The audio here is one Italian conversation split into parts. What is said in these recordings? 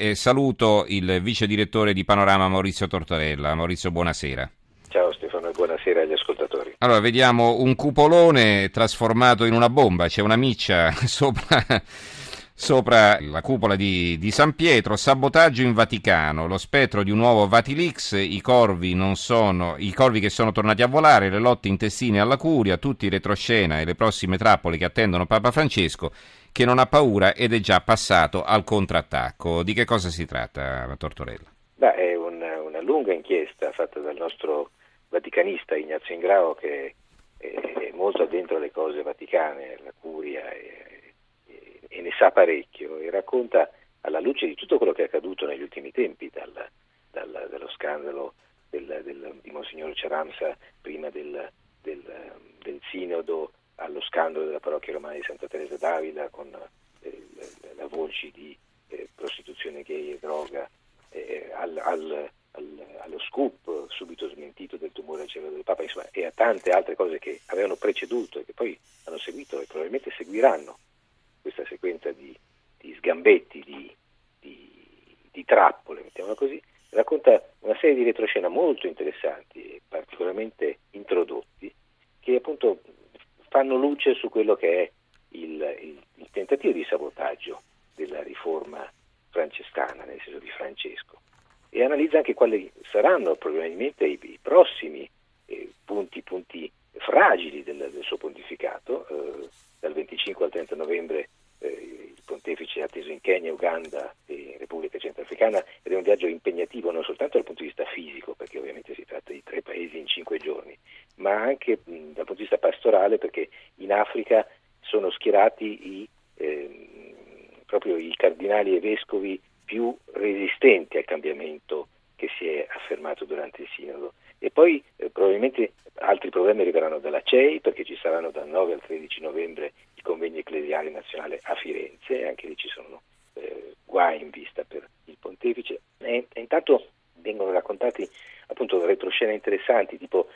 E saluto il vice direttore di Panorama Maurizio Tortorella. Maurizio, buonasera. Ciao Stefano e buonasera agli ascoltatori. Allora, vediamo un cupolone trasformato in una bomba, c'è una miccia sopra, sopra la cupola di, di, San Pietro, sabotaggio in Vaticano, lo spettro di un nuovo Vatilix, i corvi, sono, i corvi che sono tornati a volare, le lotte intestine alla curia, tutti retroscena e le prossime trappole che attendono Papa Francesco che non ha paura ed è già passato al contrattacco. Di che cosa si tratta, Tortorella? Beh, è una, una lunga inchiesta fatta dal nostro vaticanista Ignazio Ingrao che è, è molto addentro alle cose vaticane, alla curia e, e, e, ne sa parecchio e racconta alla luce di tutto quello che è accaduto negli ultimi tempi, dal, dal, dallo scandalo del, del, di Monsignor Ceramsa prima del, del, del sinodo allo scandalo della parrocchia romana di Santa Teresa d'Avila con eh, la voce di eh, prostituzione gay e droga, eh, al, al, al, allo scoop subito smentito del tumore al cervello del Papa, insomma, e a tante altre cose che avevano preceduto e che poi hanno seguito e probabilmente seguiranno questa sequenza di, di sgambetti, di, di, di trappole, mettiamola così, racconta una serie di retroscena molto interessanti e particolarmente introdotti che appunto fanno luce su quello che è il, il, il tentativo di sabotaggio della riforma francescana, nel senso di Francesco, e analizza anche quali saranno probabilmente i, i prossimi eh, punti, punti, fragili del, del suo pontificato. Eh, dal 25 al 30 novembre eh, il pontefice è atteso in Kenya, Uganda e Repubblica Centrafricana ed è un viaggio impegnativo non soltanto dal punto di vista fisico, perché ovviamente si tratta di tre paesi in cinque giorni, ma anche mh, dal punto di vista pastorale perché in Africa sono schierati i, eh, proprio i cardinali e vescovi più resistenti al cambiamento che si è affermato durante il sinodo. E poi eh, probabilmente altri problemi arriveranno dalla CEI perché ci saranno dal 9 al 13 novembre i convegni ecclesiali nazionali a Firenze anche lì ci sono eh, guai in vista per il pontefice. E, e intanto vengono raccontati appunto retroscene interessanti tipo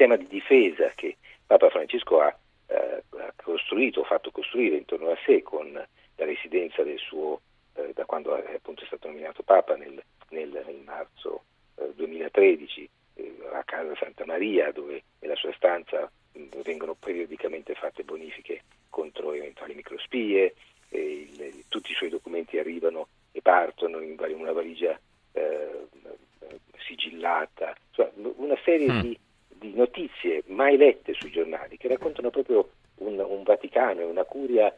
sistema di difesa che Papa Francesco ha, eh, ha costruito, fatto costruire intorno a sé con la residenza del suo, eh, da quando appunto è stato nominato Papa nel, nel, nel marzo eh, 2013 eh, a casa Santa Maria dove nella sua stanza mh, vengono periodicamente fatte bonifiche contro eventuali microspie, il, tutti i suoi documenti arrivano e partono in una valigia eh, sigillata, cioè, una serie mm. di di notizie mai lette sui giornali che raccontano proprio un, un Vaticano e una curia,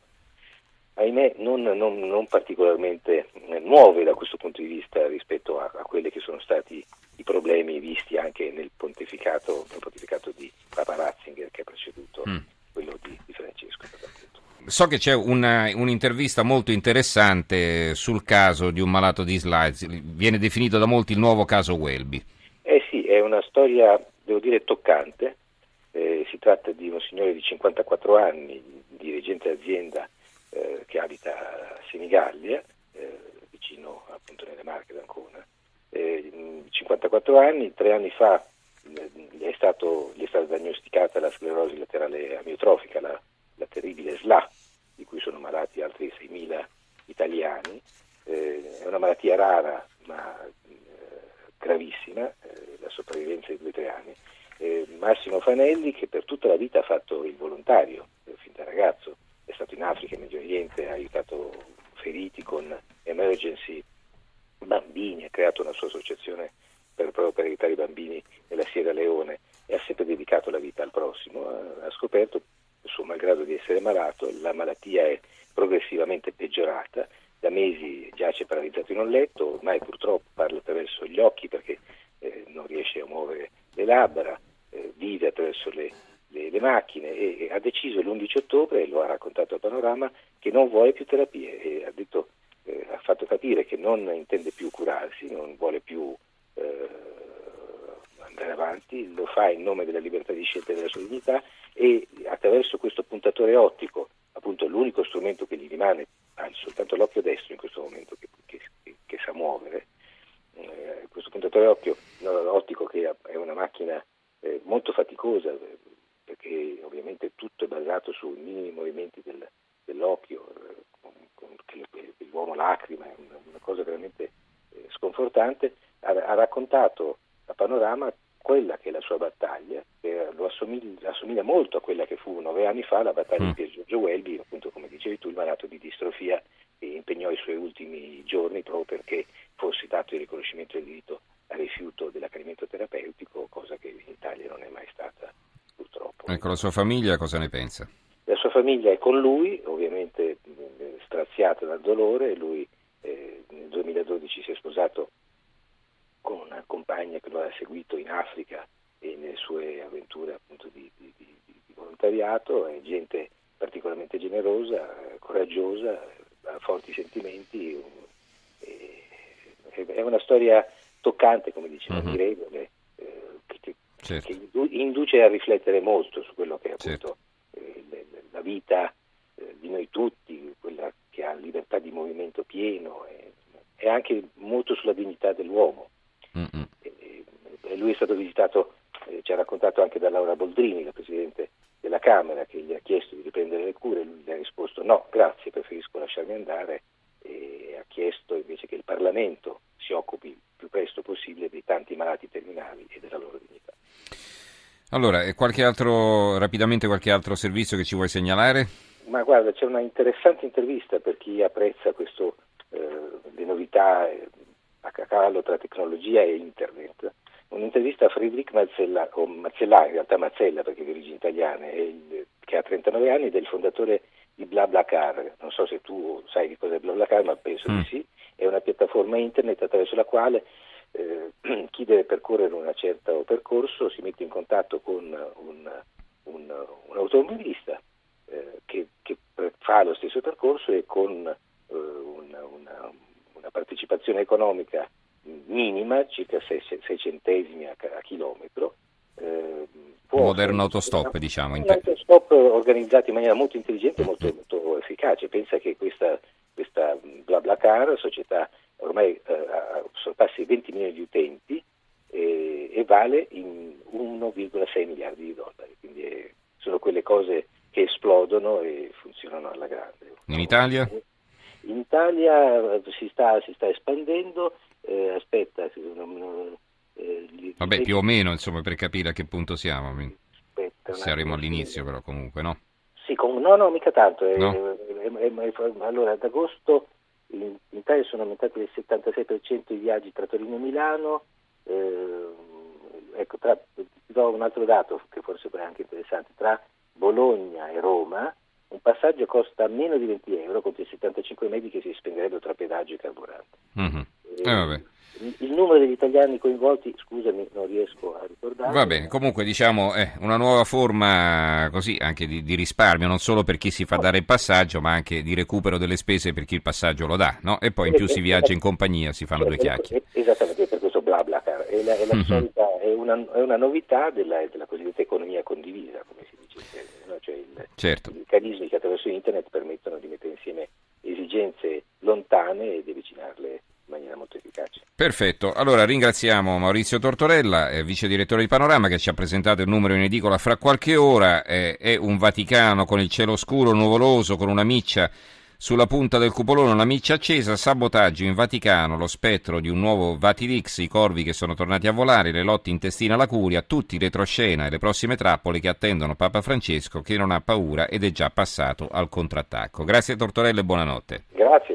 ahimè, non, non, non, particolarmente nuove da questo punto di vista rispetto a, a quelli che sono stati i problemi visti anche nel pontificato, nel pontificato di Papa Ratzinger che ha preceduto mm. quello di, di Francesco. So che c'è una, un'intervista molto interessante sul caso di un malato di slides, viene definito da molti il nuovo caso Welby. Eh sì, è una storia dire toccante. Eh, si tratta di un signore di 54 anni, dirigente d'azienda eh, che abita a Senigallia, eh, vicino appunto nelle Marche d'Ancona. 54 eh, anni, tre anni fa gli è, stato, gli è stata diagnosticata la sclerosi laterale amiotrofica, la, la terribile SLA, di cui sono malati altri 6.000 italiani. Eh, è una malattia rara ma gravissima, eh, la sopravvivenza di due o tre anni. Eh, Massimo Fanelli che per tutta la vita ha fatto il volontario, eh, fin da ragazzo, è stato in Africa, in Medio Oriente, ha aiutato feriti con emergency bambini, ha creato una sua associazione per, proprio per aiutare i bambini nella Sierra Leone e ha sempre dedicato la vita al prossimo. Ha scoperto, suo malgrado di essere malato, la malattia è progressivamente peggiorata. Da mesi giace paralizzato in un letto, ormai purtroppo parla attraverso gli occhi perché eh, non riesce a muovere le labbra, eh, vive attraverso le, le, le macchine e, e, ha deciso l'11 ottobre, lo ha raccontato a Panorama, che non vuole più terapie. E ha, detto, eh, ha fatto capire che non intende più curarsi, non vuole più eh, andare avanti, lo fa in nome della libertà di scelta e della sua dignità e attraverso questo puntatore ottico, appunto l'unico strumento che gli rimane anzi soltanto l'occhio destro in questo momento che, che, che sa muovere, eh, questo puntatore occhio, no, ottico che è una macchina eh, molto faticosa eh, perché ovviamente tutto è basato sui minimi movimenti del, dell'occhio, eh, con, con, che l'uomo lacrima, una, cosa veramente eh, sconfortante, ha, ha, raccontato a Panorama quella che è la sua battaglia, che assomiglia, assomiglia, molto a quella che fu nove anni fa la battaglia mm. di Giorgio Welby, appunto come dicevi tu, il malato di distrofia che impegnò i suoi ultimi giorni proprio perché fosse dato il riconoscimento del diritto al rifiuto dell'accanimento terapeutico, cosa che in Italia non è mai stata purtroppo. Ecco, la sua famiglia cosa ne pensa? La sua famiglia è con lui, ovviamente straziata dal dolore, lui eh, nel 2012 si è sposato con una compagna che lo ha seguito in Africa e nelle sue avventure appunto di, di, di, di volontariato, è gente particolarmente generosa, coraggiosa, ha forti sentimenti, è una storia toccante, come diceva uh-huh. Mirevole, eh, che, certo. che, induce a riflettere molto su quello che è appunto certo. la vita eh, di noi tutti, che libertà di movimento pieno e, e anche molto sulla dignità dell'uomo. E, e lui è stato visitato, eh, ci ha raccontato anche da Laura Boldrini, la Presidente della Camera, che gli ha chiesto di riprendere le cure, lui gli ha risposto no, grazie, preferisco lasciarmi andare e ha chiesto invece che il Parlamento si occupi il più presto possibile dei tanti malati terminali e della loro dignità. Allora, qualche altro, rapidamente qualche altro servizio che ci vuoi segnalare? Ma guarda, c'è una interessante intervista per chi apprezza questo, eh, le novità eh, a cavallo tra tecnologia e internet. Un'intervista a Friedrich Mazzella, o Mazzella, in realtà Mazzella perché è di origini italiane, il, che ha 39 anni ed è il fondatore di BlaBlaCar. Non so se tu sai di cosa è BlaBlaCar, ma penso mm. di sì è una piattaforma internet attraverso la quale eh, chi deve percorrere un certo percorso si mette in contatto con un, un, un automobilista eh, che, che, fa lo stesso percorso e con eh, una, una, una, partecipazione economica minima, circa 6, centesimi a, a chilometro. Eh, Moderno autostop, diciamo. Un autostop organizzato in maniera molto intelligente e molto, molto efficace. Pensa che questa questa BlaBlaCar, società ormai eh, sorpassa i 20 milioni di utenti eh, e vale in 1,6 miliardi di dollari, quindi è, sono quelle cose che esplodono e funzionano alla grande. In Italia? In Italia eh, si sta, si sta espandendo, eh, aspetta, non, eh, Vabbè, più o meno, insomma, per capire a che punto siamo. Aspetta, Saremo all'inizio, però, comunque, no? Sì, com- no, no, mica tanto. No? allora ad agosto in, in Italia sono aumentati del 76% i viaggi tra Torino e Milano. Eh, ecco, tra, ti do un altro dato che forse è anche interessante. Tra Bologna e Roma un passaggio costa meno di 20 euro contro i 75 medi che si spenderebbero tra pedaggio e carburante. Mm-hmm. Eh, eh, il numero degli italiani coinvolti, scusami, non riesco a ricordare. Va bene, comunque diciamo è una nuova forma così anche di, di, risparmio, non solo per chi si fa dare il passaggio, ma anche di recupero delle spese per chi il passaggio lo dà, no? E poi in più si viaggia in compagnia, si fanno due chiacchiere. Esattamente, per questo bla bla, è, la, è, la mm-hmm. solita, è, una, è, una, novità della, della, cosiddetta economia condivisa, come si dice, il, certo. i meccanismi che attraverso internet permettono di mettere insieme esigenze lontane e di avvicinarle maniera molto efficace. Perfetto, allora ringraziamo Maurizio Tortorella, eh, vice direttore di Panorama, che ci ha presentato il numero in edicola fra qualche ora. Eh, è un Vaticano con il cielo scuro, nuvoloso, con una miccia sulla punta del cupolone, una miccia accesa, sabotaggio in Vaticano, lo spettro di un nuovo Vatilix, i corvi che sono tornati a volare, le lotte intestine alla curia, tutti retroscena e le prossime trappole che attendono Papa Francesco che non ha paura ed è già passato al contrattacco. Grazie Tortorella e buonanotte. Grazie.